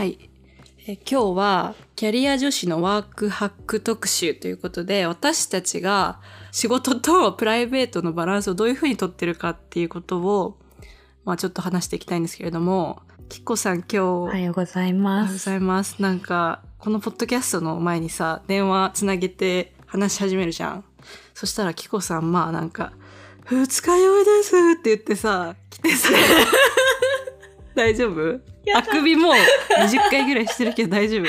はい。え今日はキャリア女子のワークハック特集ということで私たちが仕事とプライベートのバランスをどういうふうにとってるかっていうことを、まあ、ちょっと話していきたいんですけれどもきっこさん今日、おはようございおはます。ようございますなんかこのポッドキャストの前にさ電話つなげて話し始めるじゃんそしたらきこさんまあなんか「二日酔いです」って言ってさ来てさ大丈夫？あくびもう20回ぐらいしてるけど大丈夫？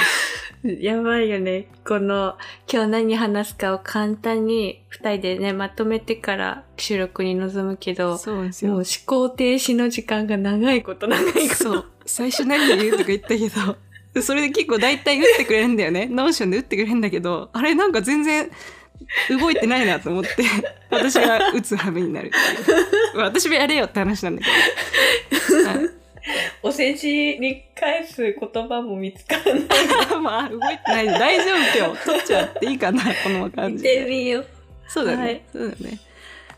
やばいよね。この、今日何話すかを簡単に二人でね、まとめてから収録に臨むけど、そうですよ。もう思考停止の時間が長いこと長いこと。そう。最初何言うとか言ったけど それで結構大体打ってくれるんだよね。ノーションで打ってくれるんだけどあれなんか全然動いてないなと思って私が打つ羽目になるっていう。ま あ私もやれよって話なんだけど、はいお世辞に返す言葉も見つからない。まあ動いてない。で大丈夫今日。取っちゃっていいかなこの感じ見てでみよう。そうだね、はい。そうだね。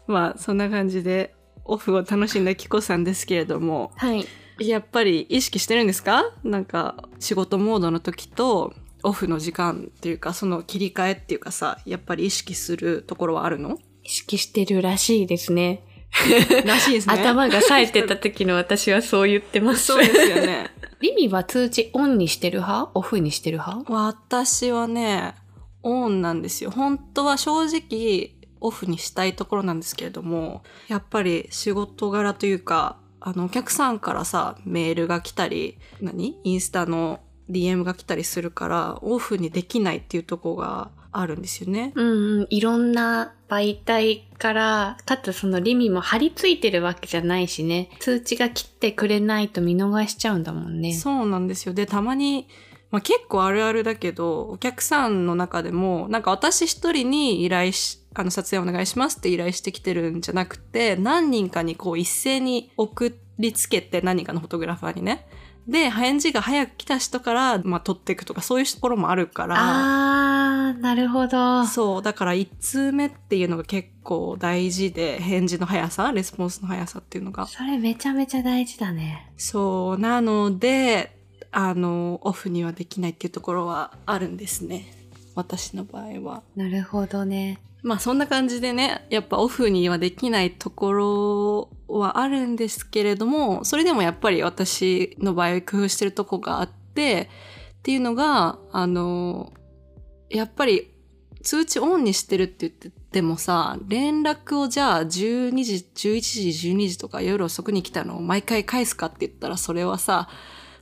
まあそんな感じでオフを楽しんだキコさんですけれども。はい。やっぱり意識してるんですか？なんか仕事モードの時とオフの時間っていうかその切り替えっていうかさやっぱり意識するところはあるの？意識してるらしいですね。らしいですね。頭が冴えてた時の私はそう言ってます。そうですよね。リミは通知オンにしてる派？オフにしてる派？私はねオンなんですよ本当は正直オフにしたいところなんですけれどもやっぱり仕事柄というかあのお客さんからさメールが来たり何？インスタの DM が来たりするからオフにできないっていうところがあるんですよね。うんうん。いろんな媒体から、かつそのリミも貼り付いてるわけじゃないしね。通知が来てくれないと見逃しちゃうんだもんね。そうなんですよ。で、たまに、まあ、結構あるあるだけど、お客さんの中でも、なんか私一人に依頼し、あの、撮影お願いしますって依頼してきてるんじゃなくて、何人かにこう一斉に送りつけて、何人かのフォトグラファーにね。で、返事が早く来た人から、まあ、撮っていくとか、そういうところもあるから、あー、なるほど。そう、だから1通目っていうのが結構大事で、返事の速さ、レスポンスの速さっていうのが。それめちゃめちゃ大事だね。そう、なので、あの、オフにはできないっていうところはあるんですね。私の場合は。なるほどね。まあそんな感じでね、やっぱオフにはできないところはあるんですけれども、それでもやっぱり私の場合工夫してるとこがあって、っていうのが、あの、やっぱり通知オンにしてるって言っててもさ、連絡をじゃあ12時、11時、12時とか夜遅くに来たのを毎回返すかって言ったらそれはさ、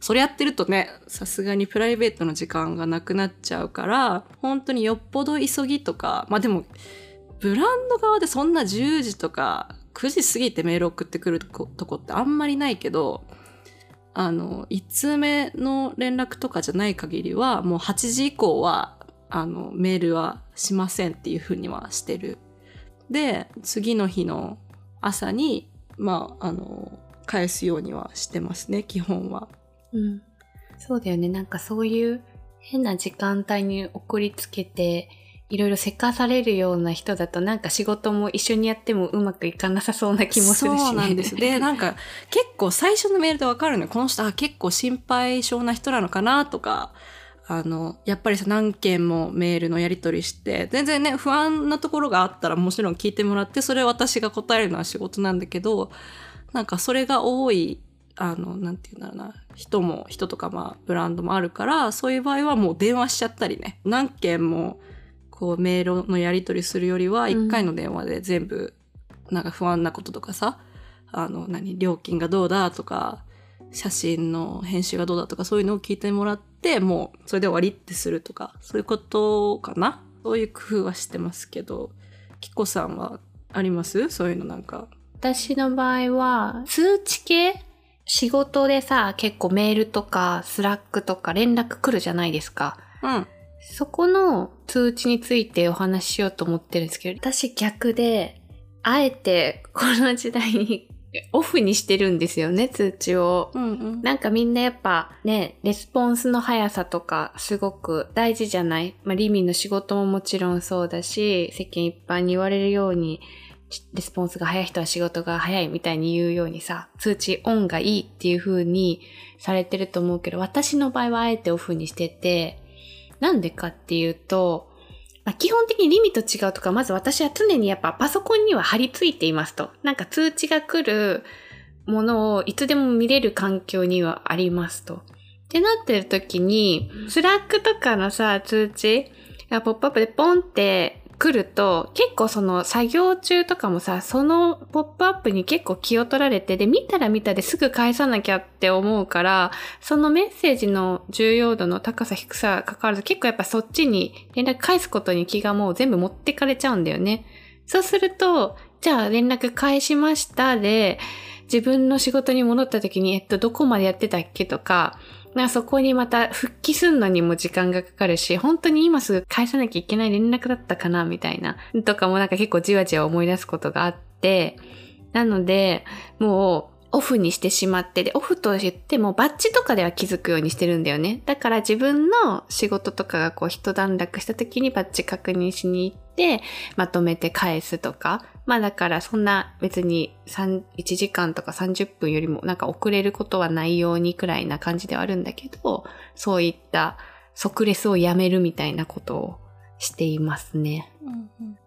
それやってるとね、さすがにプライベートの時間がなくなっちゃうから、本当によっぽど急ぎとか、まあでも、ブランド側でそんな10時とか9時過ぎてメール送ってくるとことこってあんまりないけど、あの、1通目の連絡とかじゃない限りは、もう8時以降は、あの、メールはしませんっていうふうにはしてる。で、次の日の朝に、まあ、あの、返すようにはしてますね、基本は。うん。そうだよね。なんかそういう変な時間帯に送りつけて、いろいろせかされるような人だとなんか仕事も一緒にやってもうまくいかなさそうな気もするし、ね。そうなんです。で、なんか結構最初のメールでわかるのよ。この人、あ、結構心配性な人なのかなとか、あの、やっぱりさ、何件もメールのやり取りして、全然ね、不安なところがあったらもちろん聞いてもらって、それ私が答えるのは仕事なんだけど、なんかそれが多い、あの、なんていうんだろうな、人も、人とかまあ、ブランドもあるから、そういう場合はもう電話しちゃったりね、何件も、こう、メールのやり取りするよりは、うん。一回の電話で全部、なんか不安なこととかさ、あの、何、料金がどうだとか、写真の編集がどうだとか、そういうのを聞いてもらって、もう、それで終わりってするとか、そういうことかな。そういう工夫はしてますけど、キコさんはあります？そういうのなんか。私の場合は、通知系仕事でさ、結構メールとか、スラックとか連絡来るじゃないですか。うん。そこの通知についてお話ししようと思ってるんですけど、私逆で、あえてこの時代に オフにしてるんですよね、通知を。うんうん。なんかみんなやっぱね、レスポンスの速さとかすごく大事じゃない？まあ、リミの仕事ももちろんそうだし、世間一般に言われるように、レスポンスが早い人は仕事が早いみたいに言うようにさ、通知オンがいいっていう風にされてると思うけど、私の場合はあえてオフにしてて、なんでかっていうと、まあ、基本的にリミと違うとか、まず私は常にやっぱパソコンには貼り付いていますと。なんか通知が来るものをいつでも見れる環境にはありますと。ってなってる時に、スラックとかのさ、通知がポップアップでポンって来ると、結構その作業中とかもさ、そのポップアップに結構気を取られて、で、見たら見たですぐ返さなきゃって思うから、そのメッセージの重要度の高さ低さ関わらず、結構やっぱそっちに連絡返すことに気がもう全部持ってかれちゃうんだよね。そうすると、じゃあ連絡返しましたで、自分の仕事に戻った時に、えっと、どこまでやってたっけとか、なそこにまた復帰すんのにも時間がかかるし、本当に今すぐ返さなきゃいけない連絡だったかなみたいな、とかもなんか結構じわじわ思い出すことがあって、なので、もう、オフにしてしまって、で、オフと言ってもバッジとかでは気づくようにしてるんだよね。だから自分の仕事とかがこう一段落した時にバッジ確認しに行って、まとめて返すとか。まあだからそんな別に3 1時間とか30分よりもなんか遅れることはないようにくらいな感じではあるんだけど、そういった即レスをやめるみたいなことをしていますね。うんうん、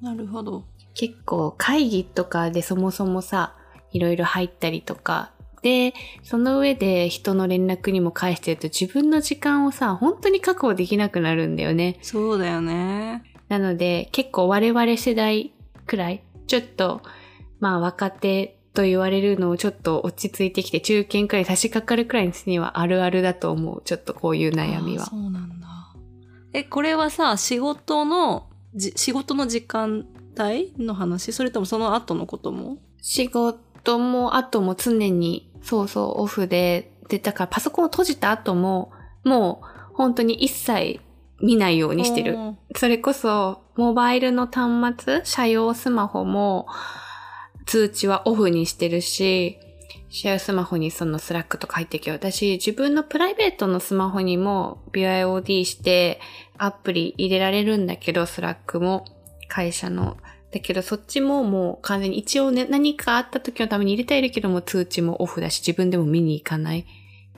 なるほど。結構会議とかでそもそもさ、いろいろ入ったりとか、で、その上で人の連絡にも返してると自分の時間をさ、本当に確保できなくなるんだよね。そうだよね。なので、結構我々世代くらい、ちょっと、まあ若手と言われるのをちょっと落ち着いてきて、中堅くらい差し掛かるくらいにはあるあるだと思う。ちょっとこういう悩みは。そうなんだ。え、これはさ、仕事の、仕事の時間帯の話？それともその後のことも？仕事とも後も常に、そうそう、オフで、で、だからパソコンを閉じた後も、もう本当に一切見ないようにしてる。それこそ、モバイルの端末、社用スマホも、通知はオフにしてるし、社用スマホにそのスラックとか入ってきよ。私、自分のプライベートのスマホにも BYOD してアプリ入れられるんだけど、スラックも会社のだけどそっちももう完全に一応ね、何かあった時のために入れているけども通知もオフだし自分でも見に行かない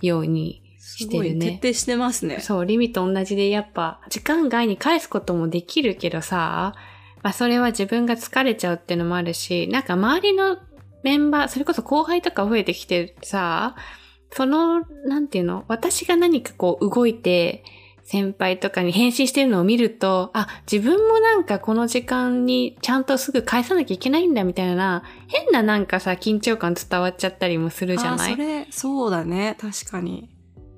ようにしてるね。徹底してますね。そう、リミと同じでやっぱ時間外に返すこともできるけどさ、まあそれは自分が疲れちゃうっていうのもあるし、なんか周りのメンバー、それこそ後輩とか増えてきてさ、その、なんていうの私が何かこう動いて、先輩とかに返信してるのを見ると、あ、自分もなんかこの時間にちゃんとすぐ返さなきゃいけないんだみたいな、変ななんかさ、緊張感伝わっちゃったりもするじゃない？それ、そうだね。確かに。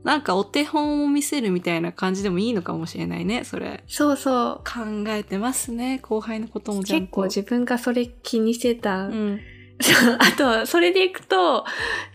なんかお手本を見せるみたいな感じでもいいのかもしれないね、それ。そうそう。考えてますね、後輩のこともちゃんと。結構自分がそれ気にしてた。うん。あと、それでいくと、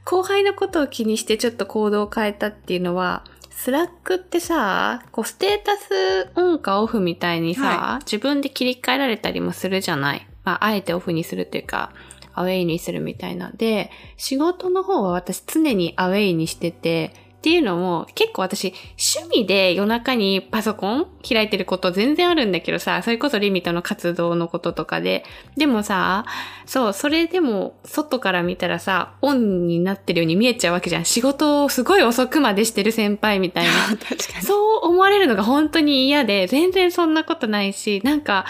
後輩のことを気にしてちょっと行動を変えたっていうのは、 Slack ってさ、こうステータスオンかオフみたいにさ、はい、自分で切り替えられたりもするじゃない？まあ、あえてオフにするっていうか、アウェイにするみたいな。で、仕事の方は私常にアウェイにしてて、っていうのも、結構私、趣味で夜中にパソコン開いてること全然あるんだけどさ、それこそリミットの活動のこととかで。でもさ、そう、それでも、外から見たらさ、オンになってるように見えちゃうわけじゃん。仕事をすごい遅くまでしてる先輩みたいな。確かに。そう思われるのが本当に嫌で、全然そんなことないし、なんか、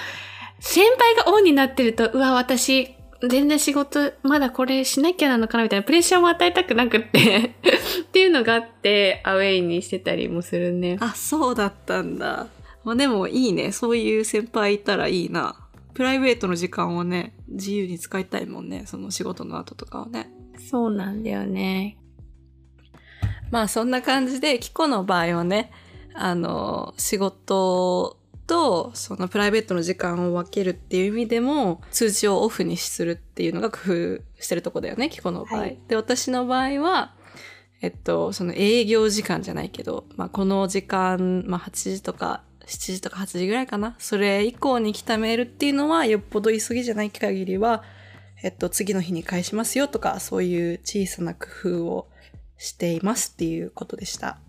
先輩がオンになってると、うわ、私、全然仕事まだこれしなきゃなのかなみたいなプレッシャーも与えたくなくって っていうのがあってアウェイにしてたりもするね。あ、そうだったんだ。まあでもいいね。そういう先輩いたらいいな。プライベートの時間をね、自由に使いたいもんね。その仕事の後とかはね。そうなんだよね。まあそんな感じで、キコの場合はね、あの、仕事と、そのプライベートの時間を分けるっていう意味でも、通知をオフにするっていうのが工夫してるとこだよね、キコの場合。はい、で、私の場合は、えっと、その営業時間じゃないけど、まあ、この時間、まあ、8時とか、7時とか8時ぐらいかな。それ以降に来たメールっていうのは、よっぽど急ぎじゃない限りは、えっと、次の日に返しますよとか、そういう小さな工夫をしていますっていうことでした。